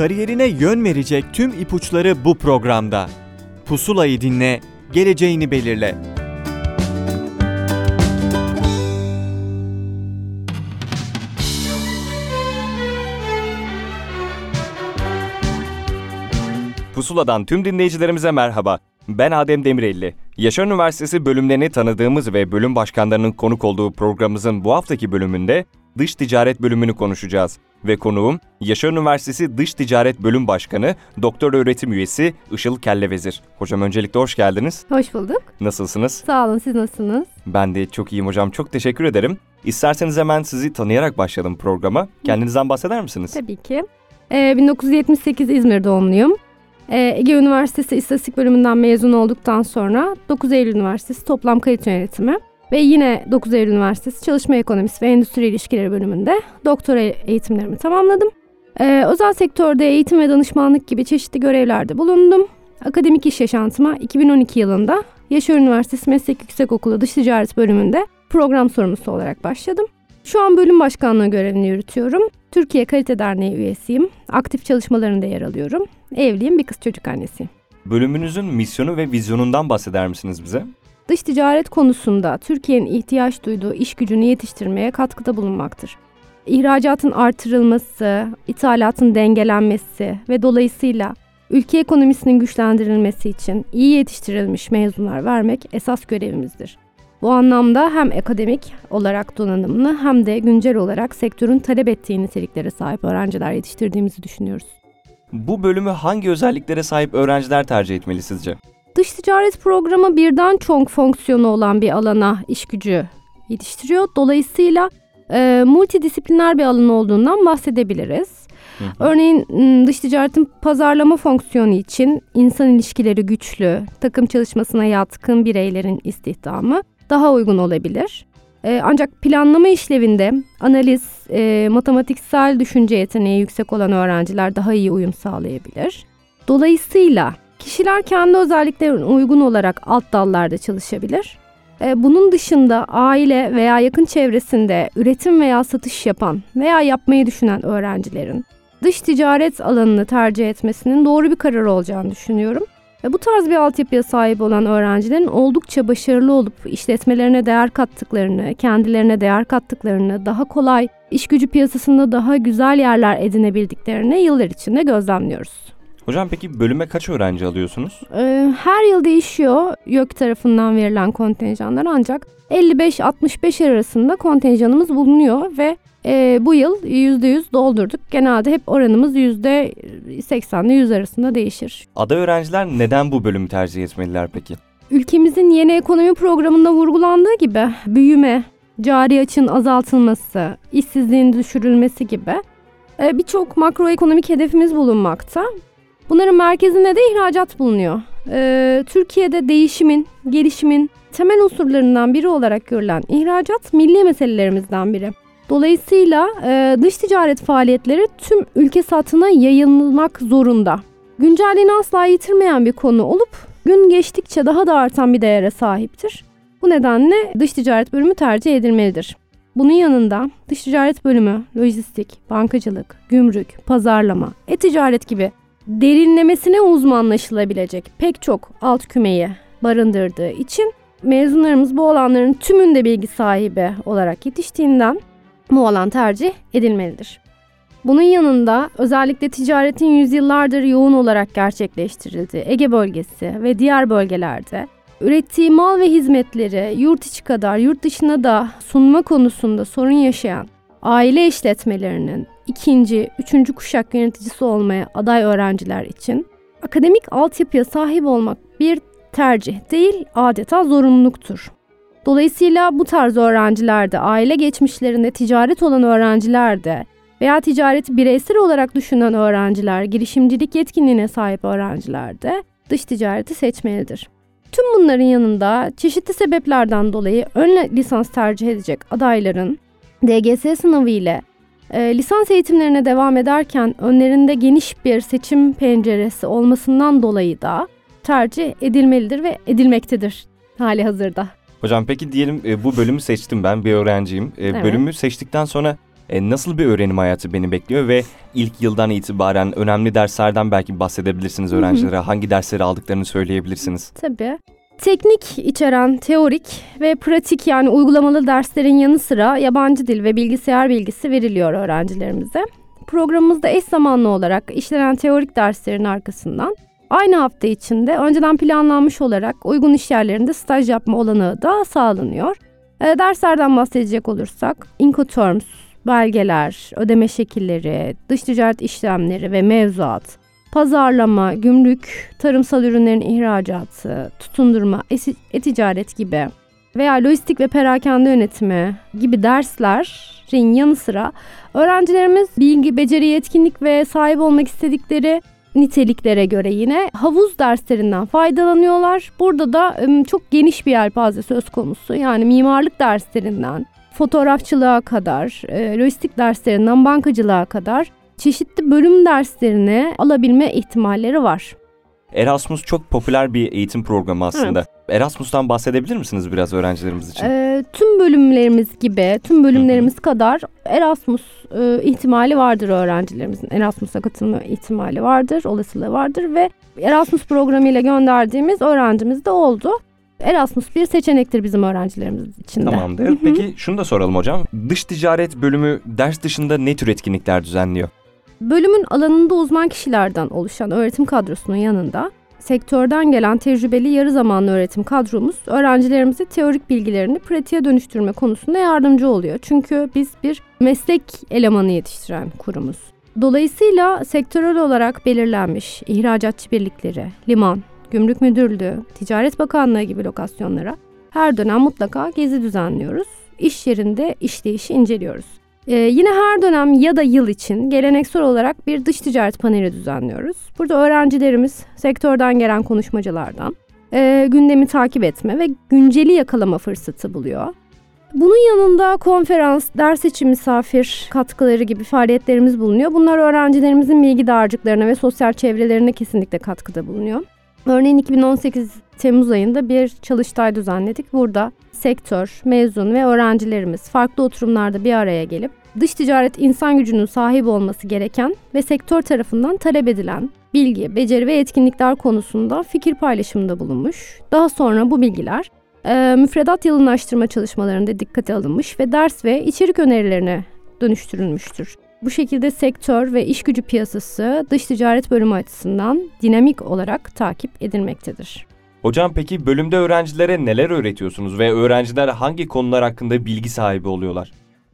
Kariyerine yön verecek tüm ipuçları bu programda. Pusulayı dinle, geleceğini belirle. Pusula'dan tüm dinleyicilerimize merhaba. Ben Adem Demirelli. Yaşar Üniversitesi bölümlerini tanıdığımız ve bölüm başkanlarının konuk olduğu programımızın bu haftaki bölümünde dış ticaret bölümünü konuşacağız. Ve konuğum Yaşar Üniversitesi Dış Ticaret Bölüm Başkanı, Doktor Öğretim Üyesi Işıl Kellevezir. Hocam öncelikle hoş geldiniz. Hoş bulduk. Nasılsınız? Sağ olun, siz nasılsınız? Ben de çok iyiyim hocam, çok teşekkür ederim. İsterseniz hemen sizi tanıyarak başlayalım programa. Kendinizden bahseder misiniz? Tabii ki. Ee, 1978 İzmir doğumluyum. Ee, Ege Üniversitesi İstatistik Bölümünden mezun olduktan sonra 9 Eylül Üniversitesi Toplam Kayıt Yönetimi ve yine 9 Eylül Üniversitesi Çalışma Ekonomisi ve Endüstri İlişkileri bölümünde doktora eğitimlerimi tamamladım. Ee, özel sektörde eğitim ve danışmanlık gibi çeşitli görevlerde bulundum. Akademik iş yaşantıma 2012 yılında Yaşar Üniversitesi Meslek Yüksekokulu Dış Ticaret bölümünde program sorumlusu olarak başladım. Şu an bölüm başkanlığı görevini yürütüyorum. Türkiye Kalite Derneği üyesiyim. Aktif çalışmalarında yer alıyorum. Evliyim, bir kız çocuk annesiyim. Bölümünüzün misyonu ve vizyonundan bahseder misiniz bize? Dış ticaret konusunda Türkiye'nin ihtiyaç duyduğu iş gücünü yetiştirmeye katkıda bulunmaktır. İhracatın artırılması, ithalatın dengelenmesi ve dolayısıyla ülke ekonomisinin güçlendirilmesi için iyi yetiştirilmiş mezunlar vermek esas görevimizdir. Bu anlamda hem akademik olarak donanımlı hem de güncel olarak sektörün talep ettiği niteliklere sahip öğrenciler yetiştirdiğimizi düşünüyoruz. Bu bölümü hangi özelliklere sahip öğrenciler tercih etmeli sizce? Dış ticaret programı birden çok fonksiyonu olan bir alana iş gücü yetiştiriyor. Dolayısıyla e, multidisipliner bir alan olduğundan bahsedebiliriz. Hı hı. Örneğin dış ticaretin pazarlama fonksiyonu için insan ilişkileri güçlü, takım çalışmasına yatkın bireylerin istihdamı daha uygun olabilir. E, ancak planlama işlevinde analiz, e, matematiksel düşünce yeteneği yüksek olan öğrenciler daha iyi uyum sağlayabilir. Dolayısıyla kişiler kendi özelliklerine uygun olarak alt dallarda çalışabilir. E, bunun dışında aile veya yakın çevresinde üretim veya satış yapan veya yapmayı düşünen öğrencilerin dış ticaret alanını tercih etmesinin doğru bir karar olacağını düşünüyorum. Ve bu tarz bir altyapıya sahip olan öğrencilerin oldukça başarılı olup işletmelerine değer kattıklarını, kendilerine değer kattıklarını, daha kolay iş gücü piyasasında daha güzel yerler edinebildiklerini yıllar içinde gözlemliyoruz. Hocam peki bölüme kaç öğrenci alıyorsunuz? Ee, her yıl değişiyor YÖK tarafından verilen kontenjanlar ancak 55-65 arasında kontenjanımız bulunuyor ve e, bu yıl %100 doldurduk. Genelde hep oranımız %80 ile 100 arasında değişir. Aday öğrenciler neden bu bölümü tercih etmeliler peki? Ülkemizin yeni ekonomi programında vurgulandığı gibi büyüme, cari açın azaltılması, işsizliğin düşürülmesi gibi e, birçok makroekonomik hedefimiz bulunmakta. Bunların merkezinde de ihracat bulunuyor. E, Türkiye'de değişimin, gelişimin temel unsurlarından biri olarak görülen ihracat milli meselelerimizden biri. Dolayısıyla e, dış ticaret faaliyetleri tüm ülke satına yayılmak zorunda. Güncelliğini asla yitirmeyen bir konu olup gün geçtikçe daha da artan bir değere sahiptir. Bu nedenle dış ticaret bölümü tercih edilmelidir. Bunun yanında dış ticaret bölümü, lojistik, bankacılık, gümrük, pazarlama, e-ticaret gibi derinlemesine uzmanlaşılabilecek pek çok alt kümeyi barındırdığı için mezunlarımız bu alanların tümünde bilgi sahibi olarak yetiştiğinden bu alan tercih edilmelidir. Bunun yanında özellikle ticaretin yüzyıllardır yoğun olarak gerçekleştirildiği Ege bölgesi ve diğer bölgelerde ürettiği mal ve hizmetleri yurt içi kadar yurt dışına da sunma konusunda sorun yaşayan aile işletmelerinin ikinci, üçüncü kuşak yöneticisi olmaya aday öğrenciler için akademik altyapıya sahip olmak bir tercih değil adeta zorunluluktur. Dolayısıyla bu tarz öğrencilerde, aile geçmişlerinde ticaret olan öğrencilerde veya ticareti bireysel olarak düşünen öğrenciler, girişimcilik yetkinliğine sahip öğrencilerde dış ticareti seçmelidir. Tüm bunların yanında çeşitli sebeplerden dolayı ön lisans tercih edecek adayların DGS sınavı ile e, lisans eğitimlerine devam ederken önlerinde geniş bir seçim penceresi olmasından dolayı da tercih edilmelidir ve edilmektedir hali hazırda. Hocam peki diyelim e, bu bölümü seçtim ben bir öğrenciyim. E, evet. Bölümü seçtikten sonra E, nasıl bir öğrenim hayatı beni bekliyor ve ilk yıldan itibaren önemli derslerden belki bahsedebilirsiniz Hı hı. öğrencilere. Hangi dersleri aldıklarını söyleyebilirsiniz. Tabii. Teknik içeren teorik ve pratik yani uygulamalı derslerin yanı sıra yabancı dil ve bilgisayar bilgisi veriliyor öğrencilerimize. Programımızda eş zamanlı olarak işlenen teorik derslerin arkasından aynı hafta içinde önceden planlanmış olarak uygun iş yerlerinde staj yapma olanağı da sağlanıyor. E, derslerden bahsedecek olursak Incoterms, belgeler, ödeme şekilleri, dış ticaret işlemleri ve mevzuat, pazarlama, gümrük, tarımsal ürünlerin ihracatı, tutundurma, e-ticaret gibi veya lojistik ve perakende yönetimi gibi derslerin yanı sıra öğrencilerimiz bilgi, beceri, yetkinlik ve sahip olmak istedikleri niteliklere göre yine havuz derslerinden faydalanıyorlar. Burada da çok geniş bir yelpaze söz konusu. Yani mimarlık derslerinden fotoğrafçılığa kadar, e, lojistik derslerinden bankacılığa kadar çeşitli bölüm derslerini alabilme ihtimalleri var. Erasmus çok popüler bir eğitim programı aslında. Erasmus'tan bahsedebilir misiniz biraz öğrencilerimiz için? Ee, tüm bölümlerimiz gibi, tüm bölümlerimiz kadar Erasmus e, ihtimali vardır öğrencilerimizin. Erasmus'a katılma ihtimali vardır, olasılığı vardır ve Erasmus programıyla gönderdiğimiz öğrencimiz de oldu. Erasmus bir seçenektir bizim öğrencilerimiz için de. Tamamdır. Hı hı. Peki şunu da soralım hocam. Dış ticaret bölümü ders dışında ne tür etkinlikler düzenliyor? Bölümün alanında uzman kişilerden oluşan öğretim kadrosunun yanında sektörden gelen tecrübeli yarı zamanlı öğretim kadromuz öğrencilerimize teorik bilgilerini pratiğe dönüştürme konusunda yardımcı oluyor. Çünkü biz bir meslek elemanı yetiştiren kurumuz. Dolayısıyla sektörel olarak belirlenmiş ihracatçı birlikleri, liman, gümrük müdürlüğü, ticaret bakanlığı gibi lokasyonlara her dönem mutlaka gezi düzenliyoruz. İş yerinde işleyişi inceliyoruz. Ee, yine her dönem ya da yıl için geleneksel olarak bir dış ticaret paneli düzenliyoruz. Burada öğrencilerimiz sektörden gelen konuşmacılardan e, gündemi takip etme ve günceli yakalama fırsatı buluyor. Bunun yanında konferans, ders içi misafir katkıları gibi faaliyetlerimiz bulunuyor. Bunlar öğrencilerimizin bilgi dağarcıklarına ve sosyal çevrelerine kesinlikle katkıda bulunuyor. Örneğin 2018 Temmuz ayında bir çalıştay düzenledik. Burada sektör, mezun ve öğrencilerimiz farklı oturumlarda bir araya gelip dış ticaret insan gücünün sahibi olması gereken ve sektör tarafından talep edilen bilgi, beceri ve etkinlikler konusunda fikir paylaşımında bulunmuş. Daha sonra bu bilgiler e, müfredat yalınlaştırma çalışmalarında dikkate alınmış ve ders ve içerik önerilerine dönüştürülmüştür. Bu şekilde sektör ve iş gücü piyasası dış ticaret bölümü açısından dinamik olarak takip edilmektedir. Hocam peki bölümde öğrencilere neler öğretiyorsunuz ve öğrenciler hangi konular hakkında bilgi sahibi oluyorlar?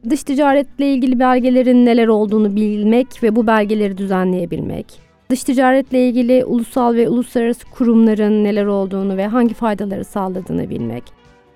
Dış ticaretle ilgili belgelerin neler olduğunu bilmek ve bu belgeleri düzenleyebilmek. Dış ticaretle ilgili ulusal ve uluslararası kurumların neler olduğunu ve hangi faydaları sağladığını bilmek.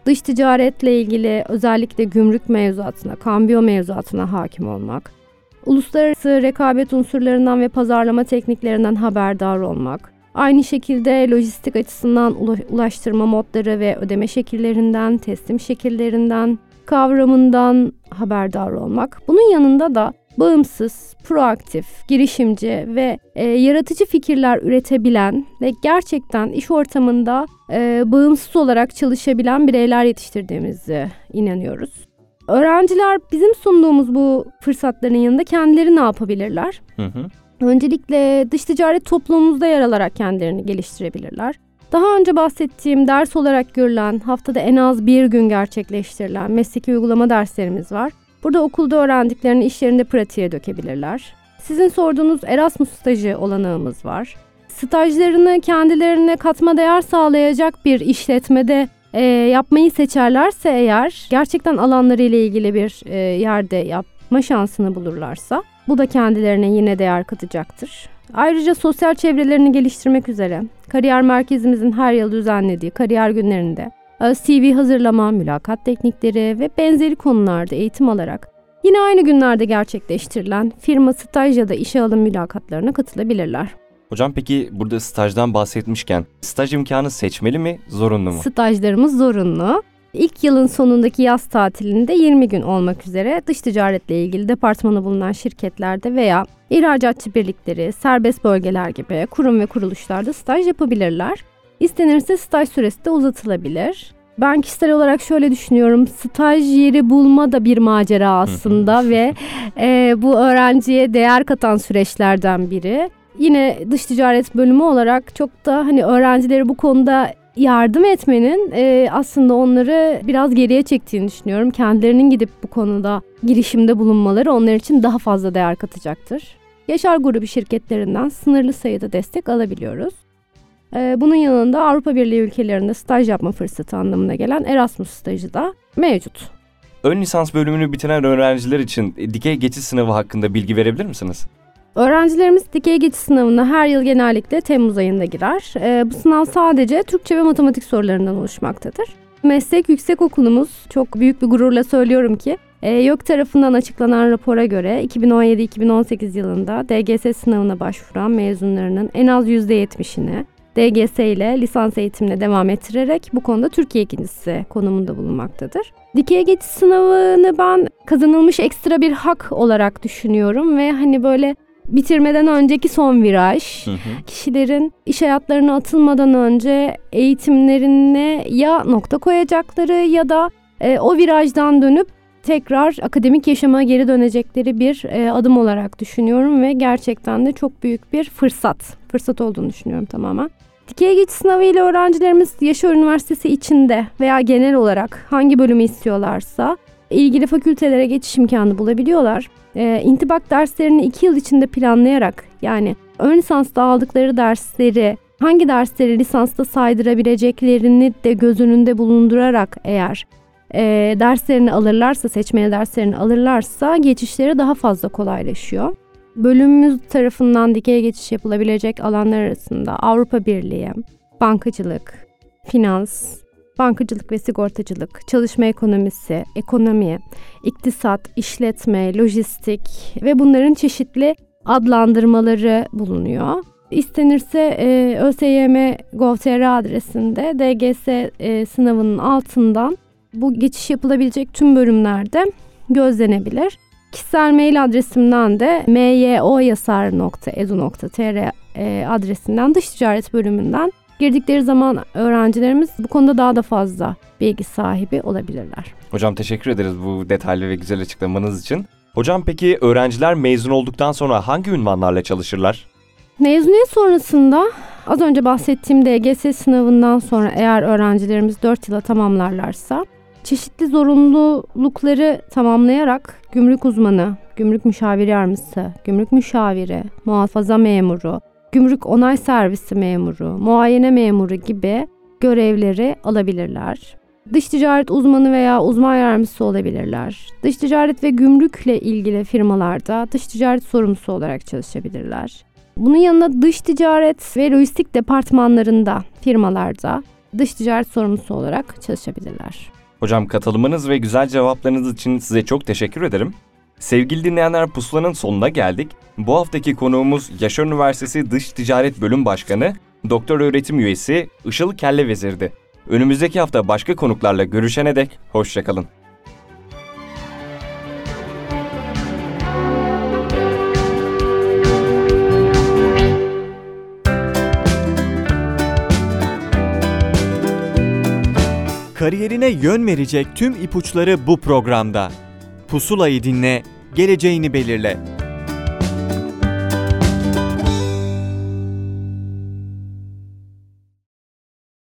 Dış ticaretle ilgili özellikle gümrük mevzuatına, kambiyo mevzuatına hakim olmak. Uluslararası rekabet unsurlarından ve pazarlama tekniklerinden haberdar olmak. Aynı şekilde lojistik açısından ula- ulaştırma modları ve ödeme şekillerinden, teslim şekillerinden, kavramından haberdar olmak. Bunun yanında da bağımsız, proaktif, girişimci ve e, yaratıcı fikirler üretebilen ve gerçekten iş ortamında e, bağımsız olarak çalışabilen bireyler yetiştirdiğimizi inanıyoruz. Öğrenciler bizim sunduğumuz bu fırsatların yanında kendileri ne yapabilirler? Hı hı. Öncelikle dış ticaret toplumumuzda yer alarak kendilerini geliştirebilirler. Daha önce bahsettiğim ders olarak görülen haftada en az bir gün gerçekleştirilen mesleki uygulama derslerimiz var. Burada okulda öğrendiklerini iş yerinde pratiğe dökebilirler. Sizin sorduğunuz Erasmus stajı olanağımız var. Stajlarını kendilerine katma değer sağlayacak bir işletmede e, yapmayı seçerlerse eğer gerçekten alanları ile ilgili bir e, yerde yapma şansını bulurlarsa bu da kendilerine yine değer katacaktır. Ayrıca sosyal çevrelerini geliştirmek üzere kariyer merkezimizin her yıl düzenlediği kariyer günlerinde e, CV hazırlama, mülakat teknikleri ve benzeri konularda eğitim alarak yine aynı günlerde gerçekleştirilen firma staj ya da işe alım mülakatlarına katılabilirler. Hocam peki burada stajdan bahsetmişken staj imkanı seçmeli mi, zorunlu mu? Stajlarımız zorunlu. İlk yılın sonundaki yaz tatilinde 20 gün olmak üzere dış ticaretle ilgili departmanı bulunan şirketlerde veya ihracatçı birlikleri, serbest bölgeler gibi kurum ve kuruluşlarda staj yapabilirler. İstenirse staj süresi de uzatılabilir. Ben kişisel olarak şöyle düşünüyorum. Staj yeri bulma da bir macera aslında ve e, bu öğrenciye değer katan süreçlerden biri. Yine dış ticaret bölümü olarak çok da hani öğrencileri bu konuda yardım etmenin e, aslında onları biraz geriye çektiğini düşünüyorum. Kendilerinin gidip bu konuda girişimde bulunmaları onlar için daha fazla değer katacaktır. Yaşar Grubu şirketlerinden sınırlı sayıda destek alabiliyoruz. E, bunun yanında Avrupa Birliği ülkelerinde staj yapma fırsatı anlamına gelen Erasmus stajı da mevcut. Ön lisans bölümünü bitiren öğrenciler için dikey geçiş sınavı hakkında bilgi verebilir misiniz? Öğrencilerimiz dikey geçiş sınavına her yıl genellikle Temmuz ayında girer. Ee, bu sınav sadece Türkçe ve matematik sorularından oluşmaktadır. Meslek yüksek okulumuz çok büyük bir gururla söylüyorum ki e, YÖK tarafından açıklanan rapora göre 2017-2018 yılında DGS sınavına başvuran mezunlarının en az %70'ini DGS ile lisans eğitimine devam ettirerek bu konuda Türkiye ikincisi konumunda bulunmaktadır. Dikey geçiş sınavını ben kazanılmış ekstra bir hak olarak düşünüyorum ve hani böyle bitirmeden önceki son viraj. Hı hı. Kişilerin iş hayatlarına atılmadan önce eğitimlerine ya nokta koyacakları ya da e, o virajdan dönüp tekrar akademik yaşama geri dönecekleri bir e, adım olarak düşünüyorum ve gerçekten de çok büyük bir fırsat. Fırsat olduğunu düşünüyorum tamamen. Dikey geçiş sınavı ile öğrencilerimiz Yaşar Üniversitesi içinde veya genel olarak hangi bölümü istiyorlarsa ilgili fakültelere geçiş imkanı bulabiliyorlar. E, intibak derslerini iki yıl içinde planlayarak yani ön lisansta aldıkları dersleri hangi dersleri lisansta saydırabileceklerini de göz önünde bulundurarak eğer e, derslerini alırlarsa, seçmeli derslerini alırlarsa geçişleri daha fazla kolaylaşıyor. Bölümümüz tarafından dikey geçiş yapılabilecek alanlar arasında Avrupa Birliği, bankacılık, finans, bankacılık ve sigortacılık, çalışma ekonomisi, ekonomi, iktisat, işletme, lojistik ve bunların çeşitli adlandırmaları bulunuyor. İstenirse e, ÖSYM Gov.tr adresinde DGS e, sınavının altından bu geçiş yapılabilecek tüm bölümlerde gözlenebilir. Kişisel mail adresimden de myoyasar.edu.tr e, adresinden dış ticaret bölümünden girdikleri zaman öğrencilerimiz bu konuda daha da fazla bilgi sahibi olabilirler. Hocam teşekkür ederiz bu detaylı ve güzel açıklamanız için. Hocam peki öğrenciler mezun olduktan sonra hangi ünvanlarla çalışırlar? Mezuniyet sonrasında az önce bahsettiğim DGS sınavından sonra eğer öğrencilerimiz 4 yıla tamamlarlarsa çeşitli zorunlulukları tamamlayarak gümrük uzmanı, gümrük müşavir yardımcısı, gümrük müşaviri, muhafaza memuru, gümrük onay servisi memuru, muayene memuru gibi görevleri alabilirler. Dış ticaret uzmanı veya uzman yardımcısı olabilirler. Dış ticaret ve gümrükle ilgili firmalarda dış ticaret sorumlusu olarak çalışabilirler. Bunun yanında dış ticaret ve lojistik departmanlarında, firmalarda dış ticaret sorumlusu olarak çalışabilirler. Hocam katılımınız ve güzel cevaplarınız için size çok teşekkür ederim. Sevgili dinleyenler pusulanın sonuna geldik. Bu haftaki konuğumuz Yaşar Üniversitesi Dış Ticaret Bölüm Başkanı, Doktor Öğretim Üyesi Işıl Kelle Vezir'di. Önümüzdeki hafta başka konuklarla görüşene dek hoşçakalın. Kariyerine yön verecek tüm ipuçları bu programda. Pusulayı dinle, geleceğini belirle.